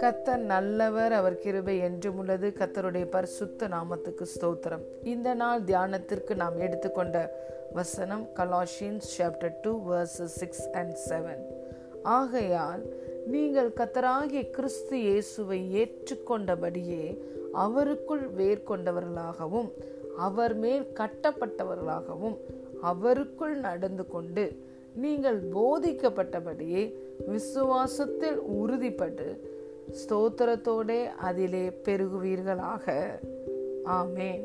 கத்தர் நல்லவர் அவர் கிருபை என்றும் உள்ளது. கத்தருடைய பரிசுத்த நாமத்துக்கு ஸ்தோத்திரம். இந்த நாள் தியானத்திற்கு நாம் எடுத்துக்கொண்ட வசனம் Colossians chapter two verses six and seven ஆகையால் நீங்கள் கத்தராகிய கிறிஸ்து இயேசுவை ஏற்றுக்கொண்டபடியே அவருக்குள் வேர் கொண்டவர்களாகவும் அவர் மேல் கட்டப்பட்டவர்களாகவும் அவருக்குள் நடந்து கொண்டு நீங்கள் போதிக்கப்பட்டபடியே விசுவாசத்தில் உறுதிப்பட்டு ஸ்தோத்திரத்தோடே அதிலே பெருகுவீர்களாக ஆமேன்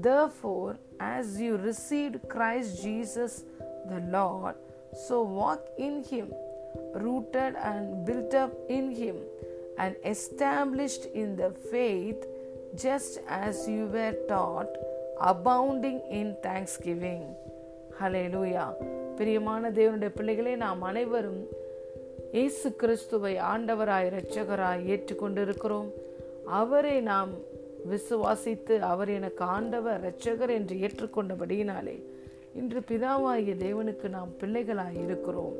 Therefore, as you received Christ Jesus the Lord, so walk in Him, rooted and built up in Him, and established in the faith, just as you were taught, abounding in thanksgiving. Hallelujah. பிரியமான தேவனுடைய பிள்ளைகளே நாம் அனைவரும் இயேசு கிறிஸ்துவை ஆண்டவராய் இரட்சகராய் ஏற்றுக்கொண்டிருக்கிறோம். அவரை நாம் விசுவாசித்து அவர் எனக்கு ஆண்டவர் இரட்சகர் என்று ஏற்றுக்கொண்டபடியினாலே இன்று பிதாவாகிய தேவனுக்கு நாம் பிள்ளைகளாய் இருக்கிறோம்.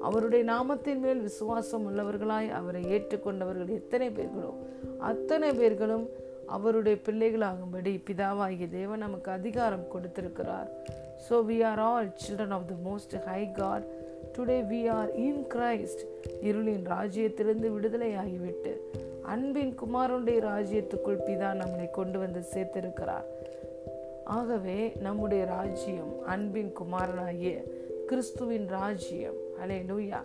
அவருடைய நாமத்தின் மேல் விசுவாசம் உள்ளவர்களாய் அவரை ஏற்றுக்கொண்டவர்கள் எத்தனை பேர்களோ அத்தனை பேர்களும் அவருடைய பிள்ளைகளாகும்படி பிதாவாகிய தேவன் நமக்கு அதிகாரம் கொடுத்திருக்கிறார். So we are all children of the most high God today we are in Christ இருளின் ராஜ்யத்திலிருந்து விடுதலையாகிவிட்டு அன்பின் குமாரனுடைய ராஜ்யத்துக்குள் பிதா நம்மளை கொண்டு வந்து சேர்த்திருக்கிறார். ஆகவே நம்முடைய ராஜ்யம் அன்பின் குமாரனாகிய கிறிஸ்துவின் ராஜ்யம். அலே லூயா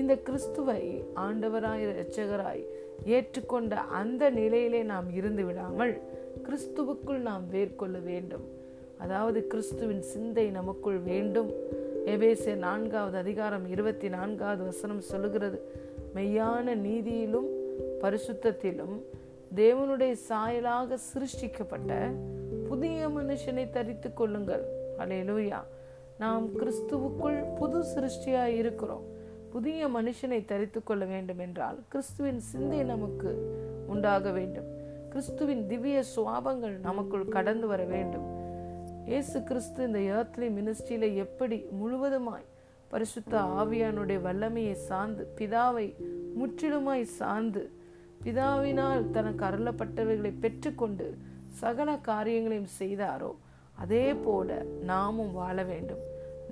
இந்த கிறிஸ்துவை ஆண்டவராய் இரட்சகராய் ஏற்றுக்கொண்ட அந்த நிலையிலே நாம் இருந்து விடாமல் கிறிஸ்துவுக்குள் நாம் வேர்கொள்ள வேண்டும். அதாவது கிறிஸ்துவின் சிந்தை நமக்குள் வேண்டும். எபேசே நான்காவது அதிகாரம் இருபத்தி நான்காவது வசனம் சொல்லுகிறது மெய்யான நீதியிலும் பரிசுத்தத்திலும் தேவனுடைய சாயலாக சிருஷ்டிக்கப்பட்ட புதிய மனுஷனை தரித்து கொள்ளுங்கள். அலையலூயா நாம் கிறிஸ்துவுக்குள் புது சிருஷ்டியாய் இருக்கிறோம். புதிய மனுஷனை தரித்து கொள்ள வேண்டும் என்றால் கிறிஸ்துவின் சிந்தை நமக்கு உண்டாக வேண்டும். கிறிஸ்துவின் திவ்ய சுவாபங்கள் நமக்குள் கடந்து வர வேண்டும். இயேசு கிறிஸ்து இந்த ஏர்த்லி மினிஸ்ட்ரியில எப்படி முழுவதுமாய் பரிசுத்த ஆவியானுடைய வல்லமையை சார்ந்து பிதாவை முற்றிலுமாய் சார்ந்து பிதாவினால் தனக்கு அருளப்பட்டவைகளை பெற்றுக்கொண்டு சகல காரியங்களையும் செய்தாரோ அதே போல நாமும் வாழ வேண்டும்.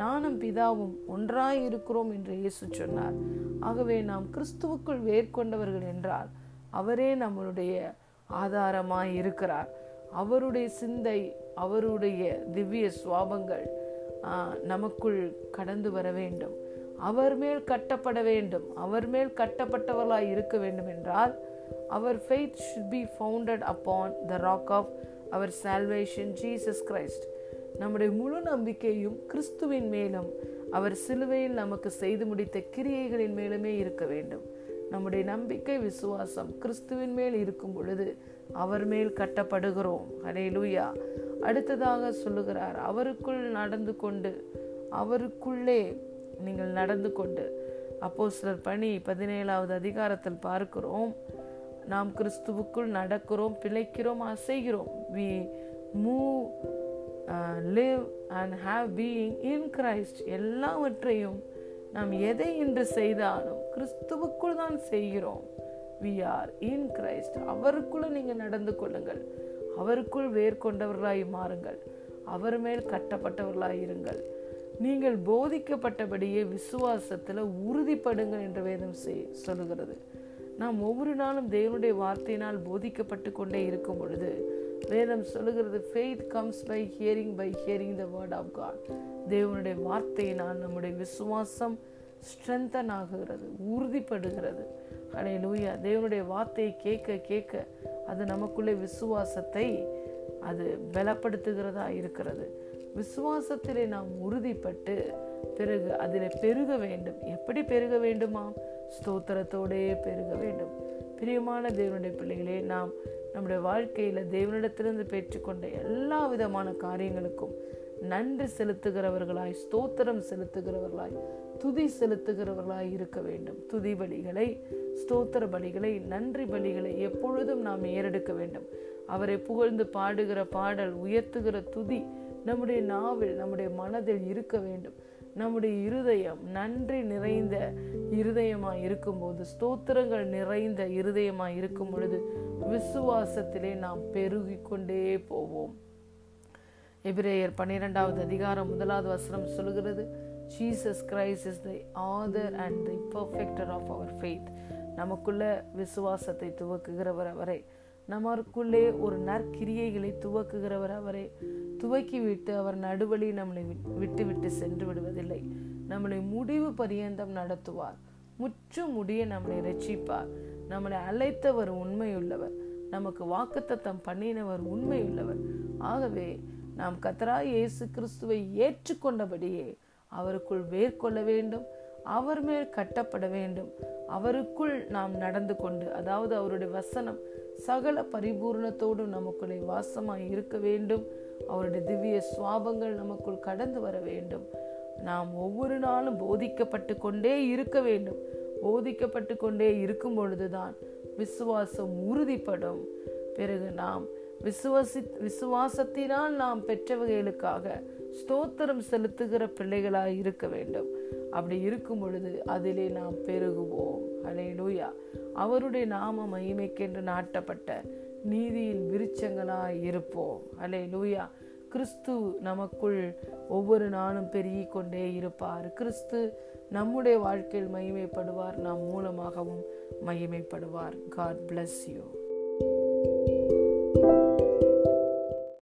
நானும் பிதாவும் ஒன்றாய் இருக்கிறோம் என்று இயேசு சொன்னார். ஆகவே நாம் கிறிஸ்துவுக்குள் வேர்கொண்டவர்கள் என்றால் அவரே நம்மளுடைய ஆதாரமாய் இருக்கிறார் அவருடைய சிந்தை அவருடைய திவ்ய சுவாபங்கள் நமக்குள் கடந்து வர வேண்டும். அவர் மேல் கட்டப்பட வேண்டும். அவர் மேல் கட்டப்பட்டவர்களாய் இருக்க வேண்டும் என்றால் அவர் faith should be founded upon the rock of our salvation Jesus Christ நம்முடைய முழு நம்பிக்கையும் கிறிஸ்துவின் மேலும். அவர் சிலுவையில் நமக்கு செய்து முடித்த கிரியைகளின் மேலுமே இருக்க வேண்டும். நம்முடைய நம்பிக்கை விசுவாசம் கிறிஸ்துவின் மேல் இருக்கும் பொழுது அவர் மேல் கட்டப்படுகிறோம். ஹலே லூயா அடுத்ததாக சொல்லுகிறார் அவருக்குள் நடந்து கொண்டு அவருக்குள்ளே நீங்கள் நடந்து கொண்டு. அப்போ சிலர் பணி பதினேழாவது அதிகாரத்தில் பார்க்கிறோம் நாம் கிறிஸ்துவுக்குள் நடக்கிறோம் பிழைக்கிறோம் அசைகிறோம். We move live and have being in Christ எல்லாவற்றையும் நாம் எதை இன்று செய்தாலும் கிறிஸ்துவுக்குள் தான் செய்கிறோம். வி ஆர் இன் கிரைஸ்ட் அவருக்குள்ள நீங்கள் நடந்து கொள்ளுங்கள். அவருக்குள் வேர் கொண்டவர்களாய் மாறுங்கள். அவர் மேல் கட்டப்பட்டவர்களாய் இருங்கள். நீங்கள் போதிக்கப்பட்டபடியே விசுவாசத்தில் உறுதிப்படுங்கள் என்று வேதம் சொல்லுகிறது. நாம் ஒவ்வொரு நாளும் தேவனுடைய வார்த்தையினால் போதிக்கப்பட்டு கொண்டே இருக்கும் பொழுது வேதம் சொல்லுகிறது faith comes by hearing by hearing the word of God தேவனுடைய வார்த்தையினால் நம்முடைய விசுவாசம் ஸ்ட்ரென்தன் ஆகுகிறது உறுதிப்படுகிறது. அடைய லூயா தேவனுடைய வார்த்தையை கேட்க கேட்க அது நமக்குள்ளே விசுவாசத்தை அது பலப்படுத்துகிறதா இருக்கிறது. விசுவாசத்திலே நாம் உறுதிப்பட்டு பிறகு அதில் பெருக வேண்டும். எப்படி பெருக வேண்டுமா ஸ்தோத்திரத்தோடே பெருக வேண்டும். பிரியமான தேவனுடைய பிள்ளைகளே நாம் நம்முடைய வாழ்க்கையில தேவனிடத்திலிருந்து பெற்றுக்கொண்ட எல்லா விதமான காரியங்களுக்கும் நன்றி செலுத்துகிறவர்களாய் ஸ்தோத்திரம் செலுத்துகிறவர்களாய் துதி செலுத்துகிறவர்களாய் இருக்க வேண்டும். துதி பலிகளை ஸ்தோத்திர பலிகளை நன்றி பலிகளை எப்பொழுதும் நாம் ஏறெடுக்க வேண்டும். அவரை புகழ்ந்து பாடுகிற பாடல் உயர்த்துகிற துதி நம்முடைய நாவில் நம்முடைய மனதில் இருக்க வேண்டும். நம்முடைய இருதயம் நன்றி நிறைந்த இருதயமாக இருக்கும்போது ஸ்தோத்திரங்கள் நிறைந்த இருதயமாக இருக்கும் பொழுது விசுவாசத்திலே நாம் பெருகி கொண்டே போவோம். எபிரேயர் பன்னிரெண்டாவது அதிகாரம் முதலாவது வசனம் சொல்கிறது Jesus Christ is the author and the perfecter of our faith நமக்குள்ள விசுவாசத்தை துவக்குகிறவர் வரை நமக்குள்ளே ஒரு நற்கிரியைகளை துவக்குகிறவர் அவரே. துவக்கி விட்டு அவர் நடுவழி நம்மளை விட்டு விட்டு சென்று விடுவதில்லை. நம்மளை முடிவு பரியந்தம் நடத்துவார். முற்றும் முடிய நம்மளை ரட்சிப்பார். நம்மளை அழைத்தவர் உண்மையுள்ளவர். நமக்கு வாக்குத்தத்தம் பண்ணினவர் உண்மையுள்ளவர். ஆகவே நாம் கத்தராய் இயேசு கிறிஸ்துவை ஏற்றுக்கொண்டபடியே அவருக்குள் வேர்கொள்ள வேண்டும். அவர் மேல் கட்டப்பட வேண்டும். அவருக்குள் நாம் நடந்து கொண்டு அதாவது அவருடைய வசனம் சகல பரிபூர்ணத்தோடு நமக்குள்ளே வாசமாய் இருக்க வேண்டும். அவருடைய திவ்ய சுவாபங்கள் நமக்குள் கடந்து வர வேண்டும். நாம் ஒவ்வொரு நாளும் போதிக்கப்பட்டு கொண்டே இருக்க வேண்டும். போதிக்கப்பட்டு கொண்டே இருக்கும் பொழுதுதான் விசுவாசம் உறுதிப்படும். பிறகு நாம் விசுவாசி விசுவாசத்தினால் நாம் பெற்றவகைகளுக்காக ஸ்தோத்திரம் செலுத்துகிற பிள்ளைகளாக இருக்க வேண்டும். அப்படி இருக்கும் பொழுது அதிலே நாம் பெருகுவோம். அலே லூயா அவருடைய நாம மகிமைக்கென்று நாட்டப்பட்ட நீதியின் விருச்சங்களாய் இருப்போம். அலே லூயா கிறிஸ்து நமக்குள் ஒவ்வொரு நாளும் பெருகி கொண்டே இருப்பார். கிறிஸ்து நம்முடைய வாழ்க்கையில் மகிமைப்படுவார். நாம் மூலமாகவும் மகிமைப்படுவார். God bless you